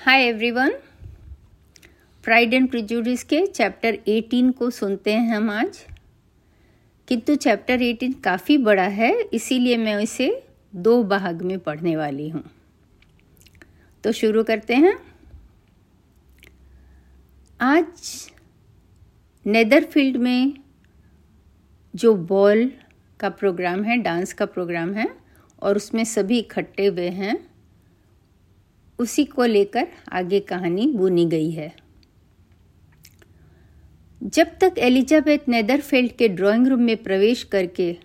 Hi everyone pride and prejudice के chapter 18 को सुनते हैं हम आज। किंतु चैप्टर 18 काफ़ी बड़ा है, इसीलिए मैं इसे दो भाग में पढ़ने वाली हूँ। तो शुरू करते हैं। आज नेदरफील्ड में जो बॉल का प्रोग्राम है डांस का प्रोग्राम है, और उसमें सभी इकट्ठे हुए हैं उसी को लेकर आगे कहानी बुनी गई है। जब तक एलिजाबेथ नेदरफील्ड के ड्राइंग रूम में प्रवेश करके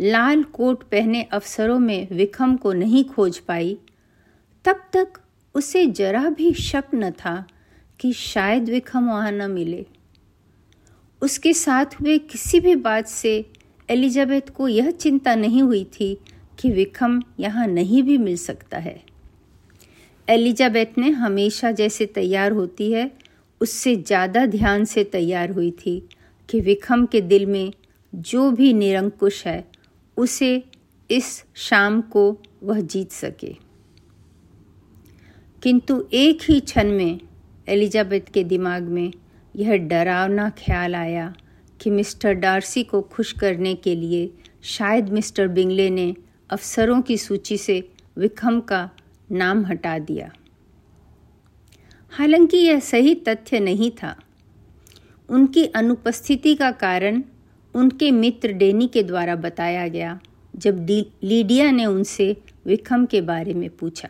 लाल कोट पहने अफसरों में विखम को नहीं खोज पाई, तब तक उसे जरा भी शक न था कि शायद विखम वहाँ न मिले। उसके साथ हुए किसी भी बात से एलिजाबेथ को यह चिंता नहीं हुई थी कि विक्रम यहाँ नहीं भी मिल सकता है। एलिजाबेथ ने हमेशा जैसे तैयार होती है, उससे ज़्यादा ध्यान से तैयार हुई थी कि विक्रम के दिल में जो भी निरंकुश है, उसे इस शाम को वह जीत सके। किंतु एक ही क्षण में एलिजाबेथ के दिमाग में यह डरावना ख्याल आया कि मिस्टर डार्सी को खुश करने के लिए शायद मिस्टर बिंगले ने अफसरों की सूची से विखम का नाम हटा दिया। हालाँकि यह सही तथ्य नहीं था। उनकी अनुपस्थिति का कारण उनके मित्र डेनी के द्वारा बताया गया, जब लीडिया ने उनसे विखम के बारे में पूछा।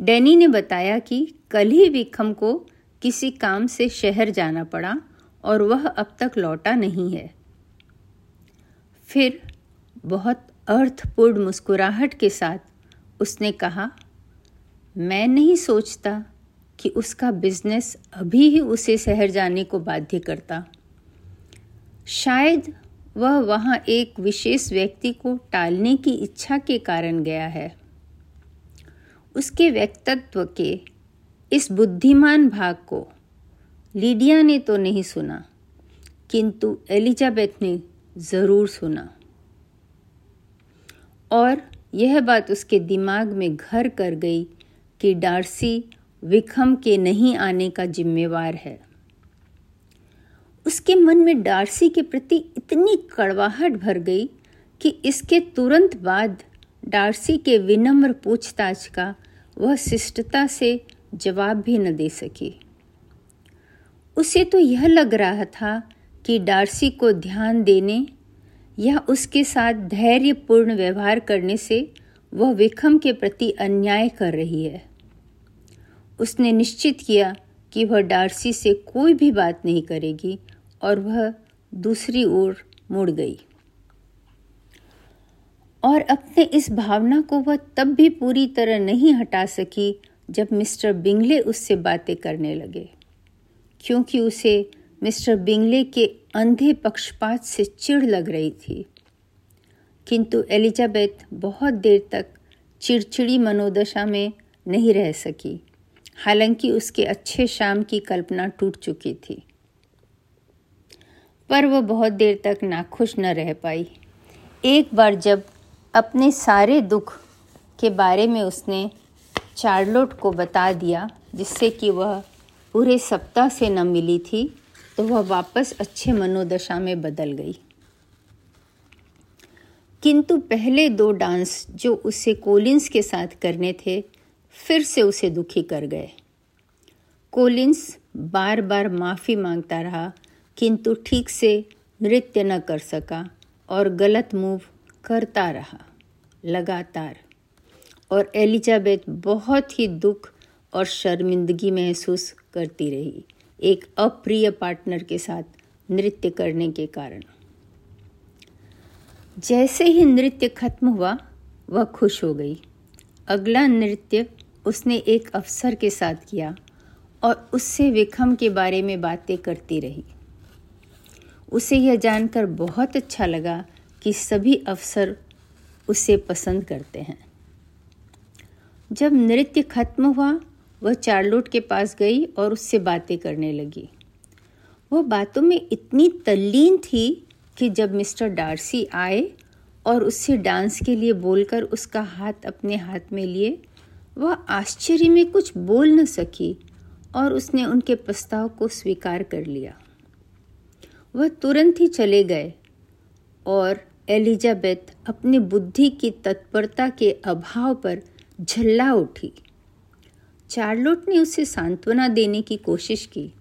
डेनी ने बताया कि कल ही विखम को किसी काम से शहर जाना पड़ा और वह अब तक लौटा नहीं है। फिर बहुत अर्थपूर्ण मुस्कुराहट के साथ उसने कहा, मैं नहीं सोचता कि उसका बिज़नेस अभी ही उसे शहर जाने को बाध्य करता। शायद वह वहाँ एक विशेष व्यक्ति को टालने की इच्छा के कारण गया है। उसके व्यक्तित्व के इस बुद्धिमान भाग को लीडिया ने तो नहीं सुना, किंतु एलिजाबेथ ने ज़रूर सुना। और यह बात उसके दिमाग में घर कर गई कि डार्सी विखम के नहीं आने का जिम्मेवार है। उसके मन में डार्सी के प्रति इतनी कड़वाहट भर गई कि इसके तुरंत बाद डार्सी के विनम्र पूछताछ का वह शिष्टता से जवाब भी न दे सकी। उसे तो यह लग रहा था कि डार्सी को ध्यान देने या उसके साथ धैर्यपूर्ण व्यवहार करने से वह विखम के प्रति अन्याय कर रही है। उसने निश्चित किया कि वह डार्सी से कोई भी बात नहीं करेगी और वह दूसरी ओर मुड़ गई। और अपने इस भावना को वह तब भी पूरी तरह नहीं हटा सकी जब मिस्टर बिंगले उससे बातें करने लगे, क्योंकि उसे मिस्टर बिंगले के अंधे पक्षपात से चिढ़ लग रही थी। किंतु एलिजाबेथ बहुत देर तक चिड़चिड़ी मनोदशा में नहीं रह सकी। हालाँकि उसके अच्छे शाम की कल्पना टूट चुकी थी। पर वह बहुत देर तक नाखुश न रह पाई। एक बार जब अपने सारे दुख के बारे में उसने चार्लोट को बता दिया, जिससे कि वह पूरे सप्ताह से न मिली थी तो वह वापस अच्छे मनोदशा में बदल गई। किंतु पहले दो डांस जो उसे कोलिंस के साथ करने थे, फिर से उसे दुखी कर गए। कोलिंस बार बार माफ़ी माँगता रहा, किंतु ठीक से नृत्य न कर सका और गलत मूव करता रहा, लगातार। और एलिजाबेथ बहुत ही दुख और शर्मिंदगी महसूस करती रही। एक अप्रिय पार्टनर के साथ नृत्य करने के कारण। जैसे ही नृत्य खत्म हुआ, वह खुश हो गई। अगला नृत्य उसने एक अफसर के साथ किया और उससे विखम के बारे में बातें करती रही। उसे यह जानकर बहुत अच्छा लगा कि सभी अफसर उसे पसंद करते हैं। जब नृत्य खत्म हुआ वह चार्लोट के पास गई और उससे बातें करने लगी। वह बातों में इतनी तल्लीन थी कि जब मिस्टर डार्सी आए और उससे डांस के लिए बोलकर उसका हाथ अपने हाथ में लिए, वह आश्चर्य में कुछ बोल न सकी और उसने उनके प्रस्ताव को स्वीकार कर लिया। वह तुरंत ही चले गए और एलिजाबेथ अपनी बुद्धि की तत्परता के अभाव पर झल्ला उठी। चार्लोट ने उसे सांत्वना देने की कोशिश की।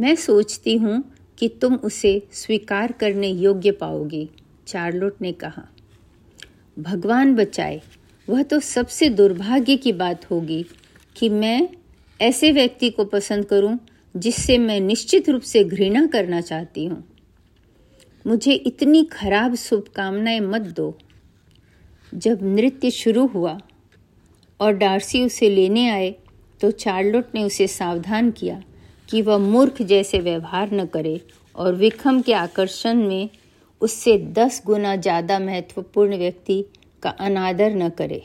मैं सोचती हूँ कि तुम उसे स्वीकार करने योग्य पाओगी, चार्लोट ने कहा। भगवान बचाए, वह तो सबसे दुर्भाग्य की बात होगी कि मैं ऐसे व्यक्ति को पसंद करूँ, जिससे मैं निश्चित रूप से घृणा करना चाहती हूँ। मुझे इतनी खराब शुभकामनाएँ मत दो। जब नृत्य शुरू हुआ और डार्सी उसे लेने आए तो चार्लोट ने उसे सावधान किया कि वह मूर्ख जैसे व्यवहार न करे और विक्रम के आकर्षण में उससे दस गुना ज़्यादा महत्वपूर्ण व्यक्ति का अनादर न करे।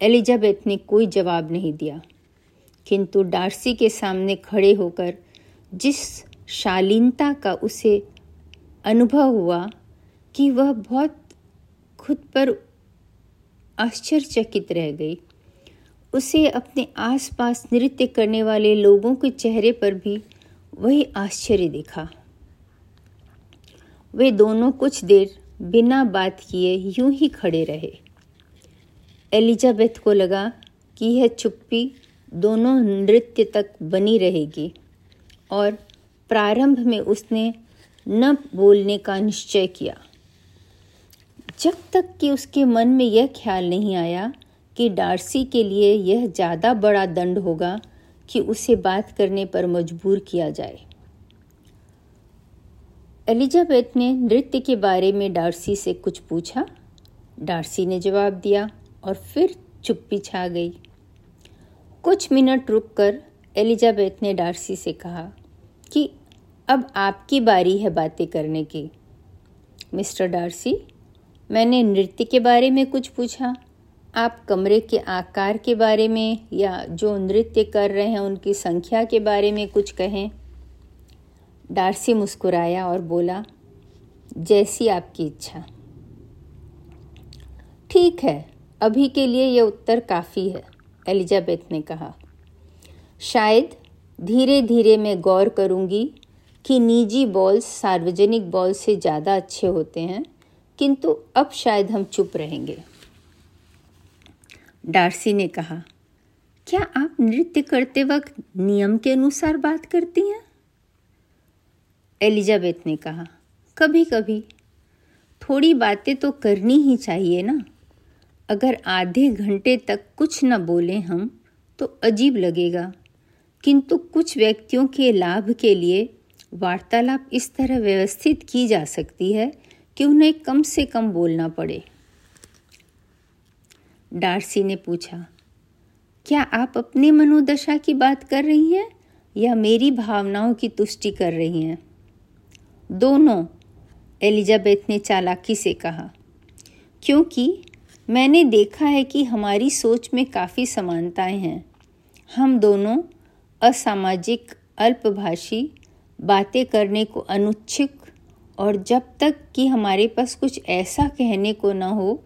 एलिजाबेथ ने कोई जवाब नहीं दिया। किंतु डार्सी के सामने खड़े होकर जिस शालीनता का उसे अनुभव हुआ कि वह बहुत खुद पर आश्चर्यचकित रह गई। उसे अपने आसपास नृत्य करने वाले लोगों के चेहरे पर भी वही आश्चर्य दिखा। वे दोनों कुछ देर बिना बात किए यूँ ही खड़े रहे। एलिजाबेथ को लगा कि यह चुप्पी दोनों नृत्य तक बनी रहेगी और प्रारंभ में उसने न बोलने का निश्चय किया। जब तक कि उसके मन में यह ख्याल नहीं आया कि डार्सी के लिए यह ज़्यादा बड़ा दंड होगा कि उसे बात करने पर मजबूर किया जाए। एलिजाबेथ ने नृत्य के बारे में डार्सी से कुछ पूछा। डार्सी ने जवाब दिया और फिर चुप्पी छा गई। कुछ मिनट रुककर एलिजाबेथ ने डार्सी से कहा कि अब आपकी बारी है बातें करने की। मिस्टर डार्सी मैंने नृत्य के बारे में कुछ पूछा। आप कमरे के आकार के बारे में या जो नृत्य कर रहे हैं, उनकी संख्या के बारे में कुछ कहें। डार्सी मुस्कुराया और बोला, जैसी आपकी इच्छा। ठीक है, अभी के लिए यह उत्तर काफ़ी है, एलिजाबेथ ने कहा। शायद धीरे धीरे मैं गौर करूँगी कि निजी बॉल्स सार्वजनिक बॉल से ज़्यादा अच्छे होते हैं। किंतु अब शायद हम चुप रहेंगे। डार्सी ने कहा, क्या आप नृत्य करते वक्त नियम के अनुसार बात करती हैं? एलिजाबेथ ने कहा कभी कभी थोड़ी बातें तो करनी ही चाहिए ना। अगर आधे घंटे तक कुछ न बोलें हम तो अजीब लगेगा। किंतु कुछ व्यक्तियों के लाभ के लिए वार्तालाप इस तरह व्यवस्थित की जा सकती है कि उन्हें कम से कम बोलना पड़े। डार्सी ने पूछा, क्या आप अपनी मनोदशा की बात कर रही हैं या मेरी भावनाओं की तुष्टि कर रही हैं? दोनों, एलिजाबेथ ने चालाकी से कहा, क्योंकि मैंने देखा है कि हमारी सोच में काफ़ी समानताएँ हैं। हम दोनों असामाजिक, अल्पभाषी बातें करने को अनुच्छुक और जब तक कि हमारे पास कुछ ऐसा कहने को न हो,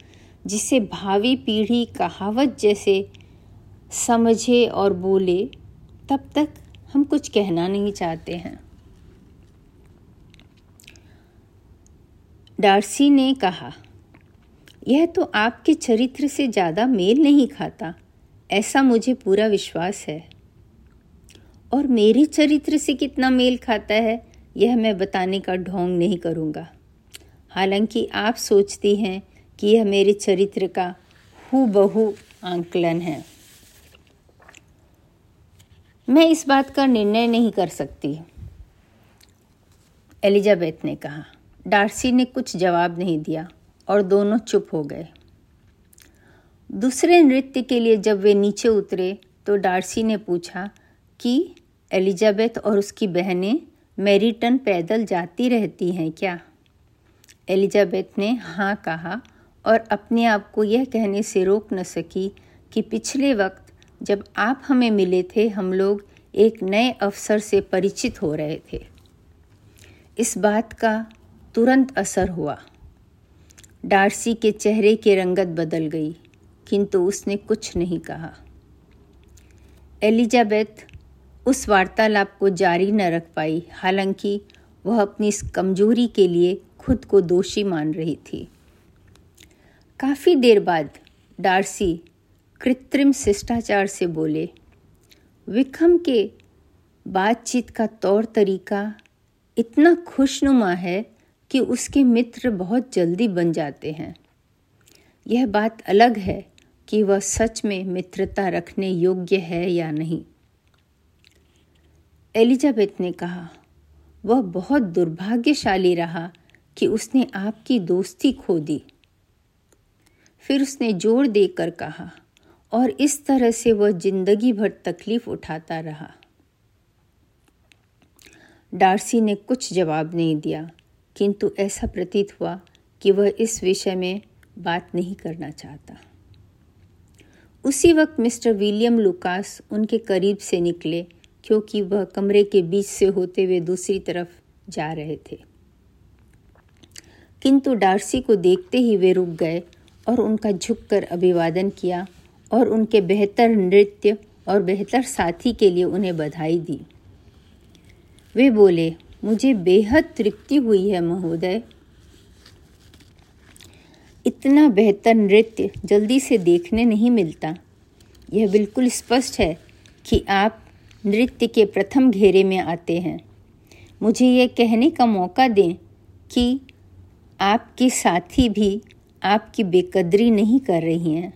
जिसे भावी पीढ़ी कहावत जैसे समझे और बोले, तब तक हम कुछ कहना नहीं चाहते हैं। डार्सी ने कहा, यह तो आपके चरित्र से ज़्यादा मेल नहीं खाता, ऐसा मुझे पूरा विश्वास है। और मेरे चरित्र से कितना मेल खाता है? यह मैं बताने का ढोंग नहीं करूँगा। हालाँकि आप सोचती हैं कि यह मेरे चरित्र का हु बहु आंकलन है। मैं इस बात का निर्णय नहीं कर सकती। एलिजाबेथ ने कहा। डार्सी ने कुछ जवाब नहीं दिया और दोनों चुप हो गए। दूसरे नृत्य के लिए जब वे नीचे उतरे तो डार्सी ने पूछा कि एलिजाबेथ और उसकी बहनें मैरिटन पैदल जाती रहती हैं क्या? एलिजाबेथ ने हाँ कहा और अपने आप को यह कहने से रोक न सकी कि पिछले वक्त जब आप हमें मिले थे, हम लोग एक नए अवसर से परिचित हो रहे थे। इस बात का तुरंत असर हुआ। डार्सी के चेहरे की रंगत बदल गई, किंतु उसने कुछ नहीं कहा। एलिजाबेथ उस वार्तालाप को जारी न रख पाई। हालाँकि, वह अपनी इस कमज़ोरी के लिए खुद को दोषी मान रही थी। काफ़ी देर बाद डार्सी कृत्रिम शिष्टाचार से बोले, विक्रम के बातचीत का तौर तरीका इतना खुशनुमा है कि उसके मित्र बहुत जल्दी बन जाते हैं। यह बात अलग है कि वह सच में मित्रता रखने योग्य है या नहीं। एलिजाबेथ ने कहा, वह बहुत दुर्भाग्यशाली रहा कि उसने आपकी दोस्ती खो दी। फिर उसने ज़ोर देकर कहा, और इस तरह से वह ज़िंदगी भर तकलीफ़ उठाता रहा। डार्सी ने कुछ जवाब नहीं दिया, किंतु ऐसा प्रतीत हुआ कि वह इस विषय में बात नहीं करना चाहता। उसी वक्त मिस्टर विलियम लुकास उनके करीब से निकले क्योंकि वह कमरे के बीच से होते हुए दूसरी तरफ़ जा रहे थे। किंतु डार्सी को देखते ही वे रुक गए और उनका झुककर अभिवादन किया और उनके बेहतर नृत्य और बेहतर साथी के लिए उन्हें बधाई दी। वे बोले, मुझे बेहद तृप्ति हुई है, महोदय। इतना बेहतर नृत्य जल्दी से देखने नहीं मिलता। यह बिल्कुल स्पष्ट है कि आप नृत्य के प्रथम घेरे में आते हैं। मुझे ये कहने का मौका दें कि आपके साथी भी आपकी बेकदरी नहीं कर रही हैं।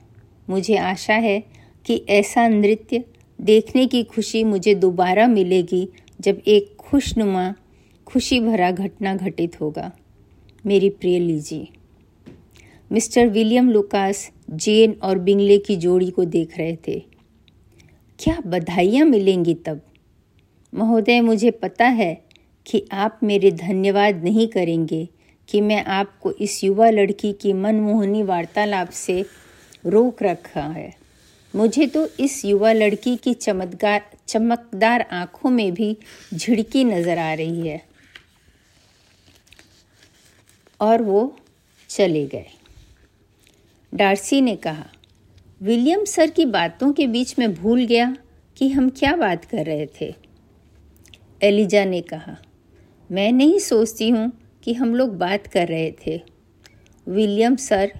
मुझे आशा है कि ऐसा नृत्य देखने की खुशी मुझे दोबारा मिलेगी जब एक खुशनुमा, खुशी भरा घटना घटित होगा। मेरी प्रिय Lizzy mister William Lucas Jane और बिंगले की जोड़ी को देख रहे थे। क्या बधाइयाँ मिलेंगी तब? महोदय, मुझे पता है कि आप मेरे धन्यवाद नहीं करेंगे कि मैं आपको इस युवा लड़की की मनमोहनी वार्तालाप से रोक रखा है। मुझे तो इस युवा लड़की की चमत्कार, चमकदार आँखों में भी झिड़की नज़र आ रही है। और वो चले गए। डार्सी ने कहा विलियम सर की बातों के बीच में भूल गया कि हम क्या बात कर रहे थे। एलिजा ने कहा, मैं नहीं सोचती हूँ कि हम लोग बात कर रहे थे। विलियम सर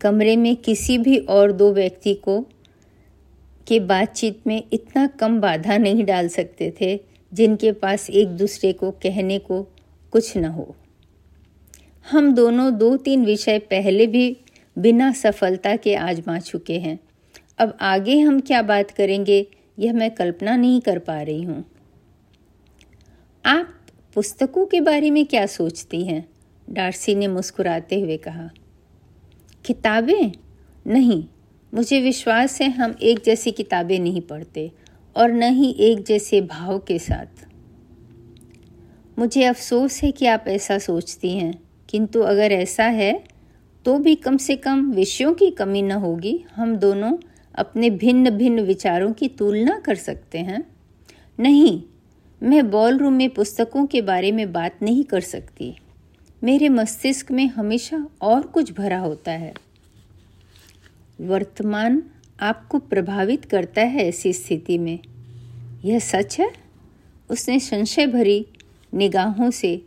कमरे में किसी भी और दो व्यक्ति को के बातचीत में इतना कम बाधा नहीं डाल सकते थे, जिनके पास एक दूसरे को कहने को कुछ न हो। हम दोनों दो तीन विषय पहले भी बिना सफलता के आजमा चुके हैं। अब आगे हम क्या बात करेंगे, यह मैं कल्पना नहीं कर पा रही हूँ। आप पुस्तकों के बारे में क्या सोचती हैं? डार्सी ने मुस्कुराते हुए कहा। किताबें? नहीं, मुझे विश्वास है हम एक जैसी किताबें नहीं पढ़ते, और न ही एक जैसे भाव के साथ। मुझे अफसोस है कि आप ऐसा सोचती हैं, किंतु अगर ऐसा है तो भी कम से कम विषयों की कमी न होगी। हम दोनों अपने भिन्न भिन्न विचारों की तुलना कर सकते हैं। नहीं, मैं बॉल रूम में पुस्तकों के बारे में बात नहीं कर सकती। मेरे मस्तिष्क में हमेशा और कुछ भरा होता है। वर्तमान आपको प्रभावित करता है ऐसी स्थिति में। यह सच है? उसने संशय भरी निगाहों से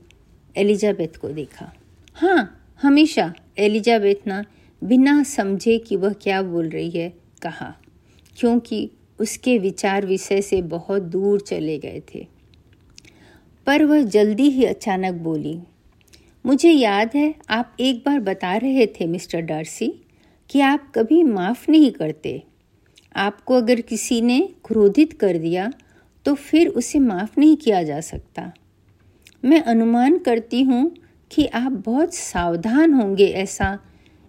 एलिजाबेथ को देखा। हाँ हमेशा। एलिजाबेथ ना बिना समझे कि वह क्या बोल रही है, कहा, क्योंकि उसके विचार विषय से बहुत दूर चले गए थे। पर वह जल्दी ही अचानक बोली, मुझे याद है, आप एक बार बता रहे थे, मिस्टर डार्सी, कि आप कभी माफ़ नहीं करते। आपको अगर किसी ने क्रोधित कर दिया तो फिर उसे माफ़ नहीं किया जा सकता। मैं अनुमान करती हूँ कि आप बहुत सावधान होंगे ऐसा,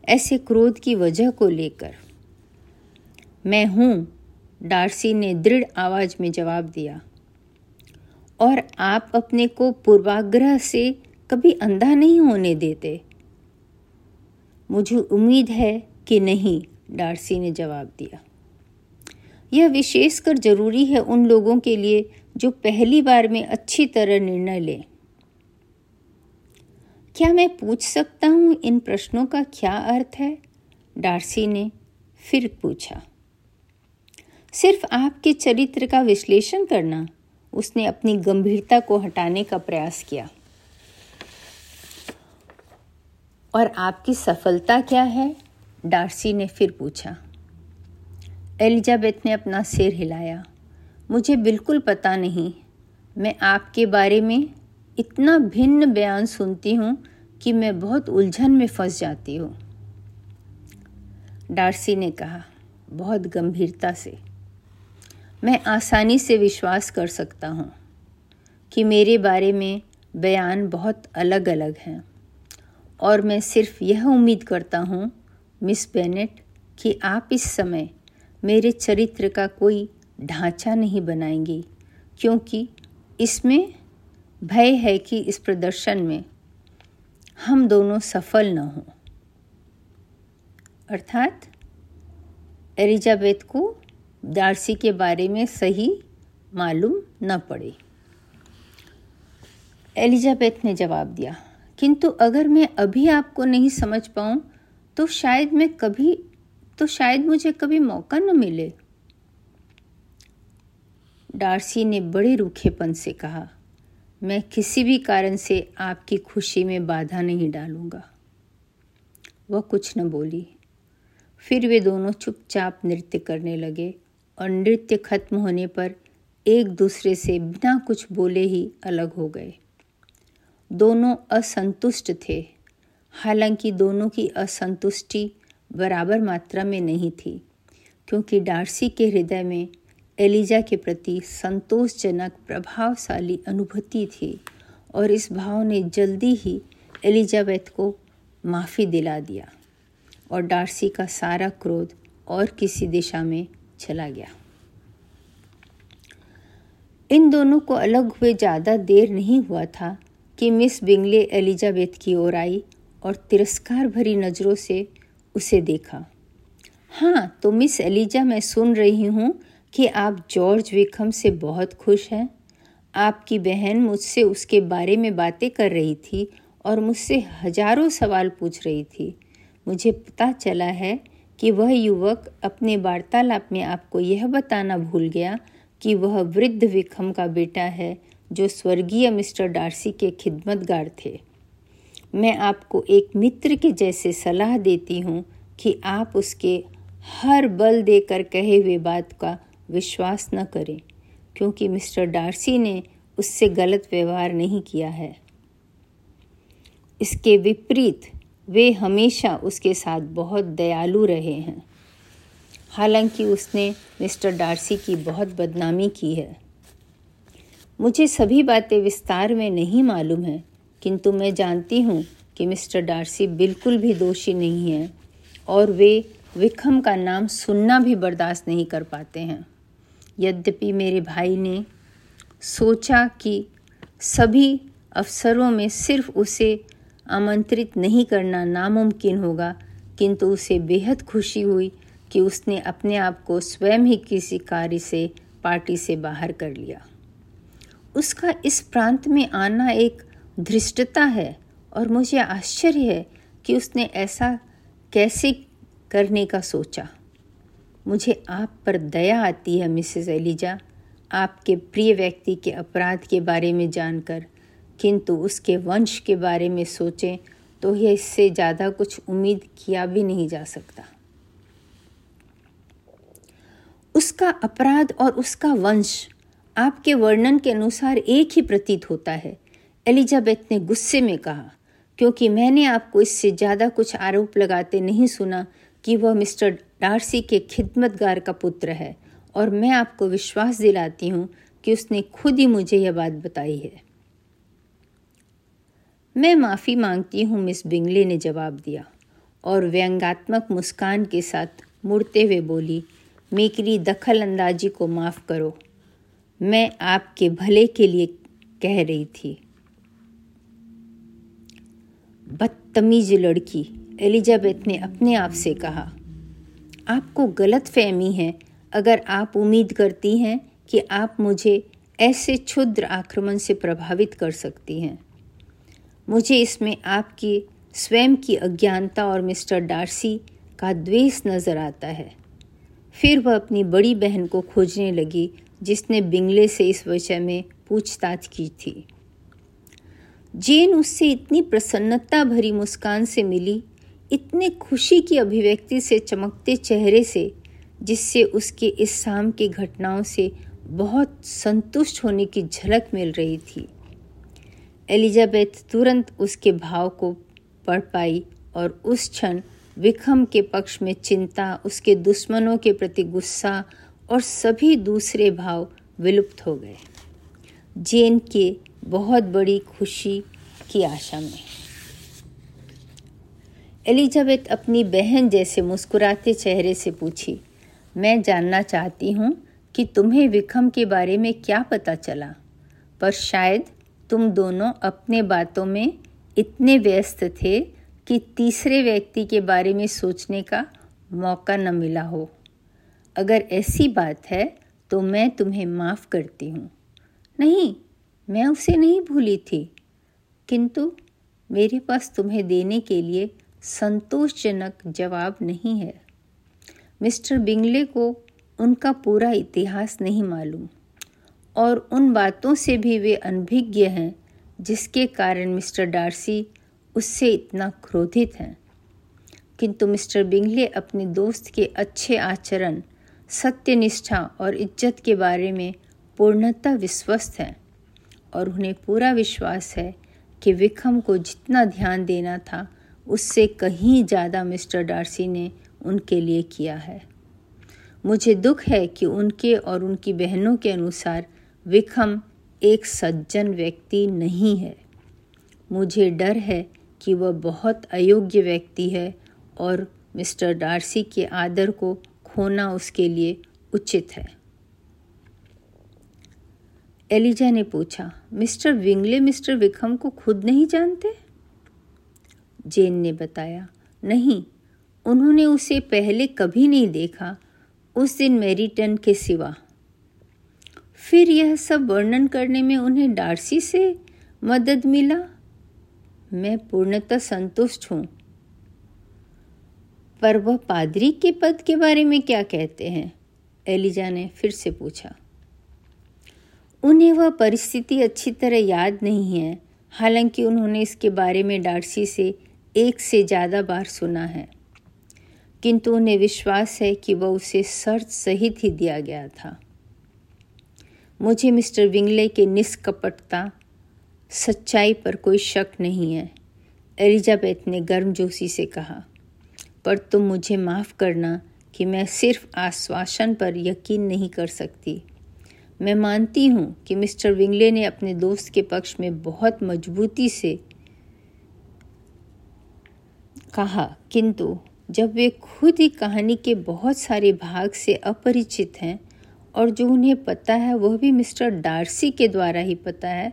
ऐसे क्रोध की वजह को लेकर। मैं हूँ, डार्सी ने दृढ़ आवाज़ में जवाब दिया। और आप अपने को पूर्वाग्रह से कभी अंधा नहीं होने देते। मुझे उम्मीद है कि नहीं, डार्सी ने जवाब दिया। यह विशेषकर ज़रूरी है उन लोगों के लिए जो पहली बार में अच्छी तरह निर्णय लें। क्या मैं पूछ सकता हूँ इन प्रश्नों का क्या अर्थ है? डार्सी ने फिर पूछा। सिर्फ़ आपके चरित्र का विश्लेषण करना, उसने अपनी गंभीरता को हटाने का प्रयास किया। और आपकी सफलता क्या है? डार्सी ने फिर पूछा। एलिजाबेथ ने अपना सिर हिलाया। मुझे बिल्कुल पता नहीं, मैं आपके बारे में इतना भिन्न बयान सुनती हूँ कि मैं बहुत उलझन में फंस जाती हूँ। डार्सी ने कहा, बहुत गंभीरता से। मैं आसानी से विश्वास कर सकता हूँ कि मेरे बारे में बयान बहुत अलग अलग हैं। और मैं सिर्फ़ यह उम्मीद करता हूँ, मिस बेनेट, कि आप इस समय मेरे चरित्र का कोई ढांचा नहीं बनाएँगी, क्योंकि इसमें भय है कि इस प्रदर्शन में हम दोनों सफल न हों। अर्थात, एलिजाबेथ को दार्सी के बारे में सही मालूम न पड़े। एलिजाबेथ ने जवाब दिया, किंतु अगर मैं अभी आपको नहीं समझ पाऊँ तो शायद मैं कभी तो शायद मुझे कभी मौका न मिले। डार्सी ने बड़े रूखेपन से कहा मैं किसी भी कारण से आपकी खुशी में बाधा नहीं डालूँगा। वह कुछ न बोली। फिर वे दोनों चुपचाप नृत्य करने लगे और नृत्य खत्म होने पर एक दूसरे से बिना कुछ बोले ही अलग हो गए। दोनों असंतुष्ट थे। हालाँकि दोनों की असंतुष्टि बराबर मात्रा में नहीं थी, क्योंकि डार्सी के हृदय में एलिजा के प्रति संतोषजनक, प्रभावशाली अनुभूति थी और इस भाव ने जल्दी ही एलिजाबेथ को माफ़ी दिला दिया और डार्सी का सारा क्रोध और किसी दिशा में चला गया। इन दोनों को अलग हुए ज़्यादा देर नहीं हुआ था कि मिस बिंगले एलिजाबेथ की ओर आई और तिरस्कार भरी नज़रों से उसे देखा। हाँ तो मिस एलिजा मैं सुन रही हूँ कि आप जॉर्ज विकम से बहुत खुश हैं। आपकी बहन मुझसे उसके बारे में बातें कर रही थी और मुझसे हज़ारों सवाल पूछ रही थी। मुझे पता चला है कि वह युवक अपने वार्तालाप में आपको यह बताना भूल गया कि वह वृद्ध विक्रम का बेटा है, जो स्वर्गीय मिस्टर डार्सी के खिदमतगार थे। मैं आपको एक मित्र के जैसे सलाह देती हूँ कि आप उसके हर बल देकर कहे हुए बात का विश्वास न करें, क्योंकि मिस्टर डार्सी ने उससे गलत व्यवहार नहीं किया है। इसके विपरीत, वे हमेशा उसके साथ बहुत दयालु रहे हैं। हालाँकि उसने मिस्टर डार्सी की बहुत बदनामी की है। मुझे सभी बातें विस्तार में नहीं मालूम है, किंतु मैं जानती हूँ कि मिस्टर डार्सी बिल्कुल भी दोषी नहीं है और वे विक्रम का नाम सुनना भी बर्दाश्त नहीं कर पाते हैं। यद्यपि मेरे भाई ने सोचा कि सभी अवसरों में सिर्फ़ उसे आमंत्रित नहीं करना नामुमकिन होगा, किंतु उसे बेहद खुशी हुई कि उसने अपने आप को स्वयं ही किसी कार्य से, पार्टी से बाहर कर लिया। उसका इस प्रांत में आना एक धृष्टता है और मुझे आश्चर्य है कि उसने ऐसा कैसे करने का सोचा। मुझे आप पर दया आती है, मिसेस एलिजा। आपके प्रिय व्यक्ति के अपराध के बारे में जानकर, किंतु उसके वंश के बारे में सोचें तो यह इससे ज़्यादा कुछ उम्मीद किया भी नहीं जा सकता। उसका अपराध और उसका वंश आपके वर्णन के अनुसार एक ही प्रतीत होता है, एलिजाबेथ ने गुस्से में कहा, क्योंकि मैंने आपको इससे ज़्यादा कुछ आरोप लगाते नहीं सुना कि वह मिस्टर डार्सी के खिदमतगार का पुत्र है और मैं आपको विश्वास दिलाती हूँ कि उसने खुद ही मुझे यह बात बताई है। मैं माफ़ी मांगती हूँ, मिस बिंगले ने जवाब दिया और व्यंगात्मक मुस्कान के साथ मुड़ते हुए बोली मेरी दखल अंदाजी को माफ़ करो। मैं आपके भले के लिए कह रही थी। बदतमीज लड़की, एलिजाबेथ ने अपने आप से कहा आपको गलत फहमी है। अगर आप उम्मीद करती हैं कि आप मुझे ऐसे क्षुद्र आक्रमण से प्रभावित कर सकती हैं। मुझे इसमें आपकी स्वयं की अज्ञानता और मिस्टर डार्सी का द्वेष नज़र आता है। फिर वह अपनी बड़ी बहन को खोजने लगी, जिसने बिंगले से इस विषय में पूछताछ की थी। जेन उससे इतनी प्रसन्नता भरी मुस्कान से मिली इतने खुशी की अभिव्यक्ति से, चमकते चेहरे से, जिससे उसके इस शाम की घटनाओं से बहुत संतुष्ट होने की झलक मिल रही थी। एलिजाबेथ तुरंत उसके भाव को पढ़ पाई और उस क्षण विक्रम के पक्ष में चिंता, उसके दुश्मनों के प्रति गुस्सा और सभी दूसरे भाव विलुप्त हो गए। जेन के बहुत बड़ी खुशी की आशा में। एलिजाबेथ अपनी बहन जैसे मुस्कुराते चेहरे से पूछी, मैं जानना चाहती हूँ कि तुम्हें विक्रम के बारे में क्या पता चला? पर शायद तुम दोनों अपने बातों में इतने व्यस्त थे कि तीसरे व्यक्ति के बारे में सोचने का मौका न मिला हो। अगर ऐसी बात है तो मैं तुम्हें माफ़ करती हूँ। नहीं, मैं उसे नहीं भूली थी। किंतु मेरे पास तुम्हें देने के लिए संतोषजनक जवाब नहीं है। मिस्टर बिंगले को उनका पूरा इतिहास नहीं मालूम, और उन बातों से भी वे अनभिज्ञ हैं, जिसके कारण मिस्टर डार्सी उससे इतना क्रोधित हैं। किंतु मिस्टर बिंगले अपने दोस्त के अच्छे आचरण, सत्यनिष्ठा और इज़्ज़त के बारे में पूर्णतः विश्वस्त हैं, और उन्हें पूरा विश्वास है कि विक्रम को जितना ध्यान देना था उससे कहीं ज़्यादा मिस्टर डार्सी ने उनके लिए किया है। मुझे दुख है कि उनके और उनकी बहनों के अनुसार विक्रम एक सज्जन व्यक्ति नहीं है। मुझे डर है कि वह बहुत अयोग्य व्यक्ति है और मिस्टर डार्सी के आदर को खोना उसके लिए उचित है। एलिजा ने पूछा, मिस्टर विंगले मिस्टर विक्रम को खुद नहीं जानते? जेन ने बताया, नहीं, उन्होंने उसे पहले कभी नहीं देखा, उस दिन मेरीटन के सिवा। फिर यह सब वर्णन करने में उन्हें डार्सी से मदद मिला? मैं पूर्णतः संतुष्ट हूँ। पर वह पादरी के पद के बारे में क्या कहते हैं? एलिजा ने फिर से पूछा। उन्हें वह परिस्थिति अच्छी तरह याद नहीं है। हालाँकि उन्होंने इसके बारे में डार्सी से एक से ज़्यादा बार सुना है। किंतु उन्हें विश्वास है कि वह उसे शर्त सहित ही दिया गया था। मुझे मिस्टर विंगले के निष्कपटता, सच्चाई पर कोई शक नहीं है, एलिजाबेथ ने गर्मजोशी से कहा। पर तुम मुझे माफ़ करना कि मैं सिर्फ़ आश्वासन पर यकीन नहीं कर सकती। मैं मानती हूँ कि मिस्टर विंगले ने अपने दोस्त के पक्ष में बहुत मजबूती से कहा, किंतु, जब वे खुद ही कहानी के बहुत सारे भाग से अपरिचित हैं और जो उन्हें पता है, वह भी मिस्टर डार्सी के द्वारा ही पता है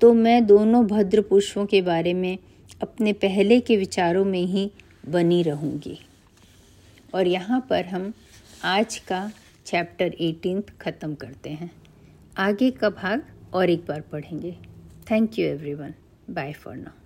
तो मैं दोनों भद्र पुरुषों के बारे में अपने पहले के विचारों में ही बनी रहूँगी। और यहाँ पर हम आज का चैप्टर एटीन ख़त्म करते हैं। आगे का भाग और एक बार पढ़ेंगे। Thank you everyone bye for now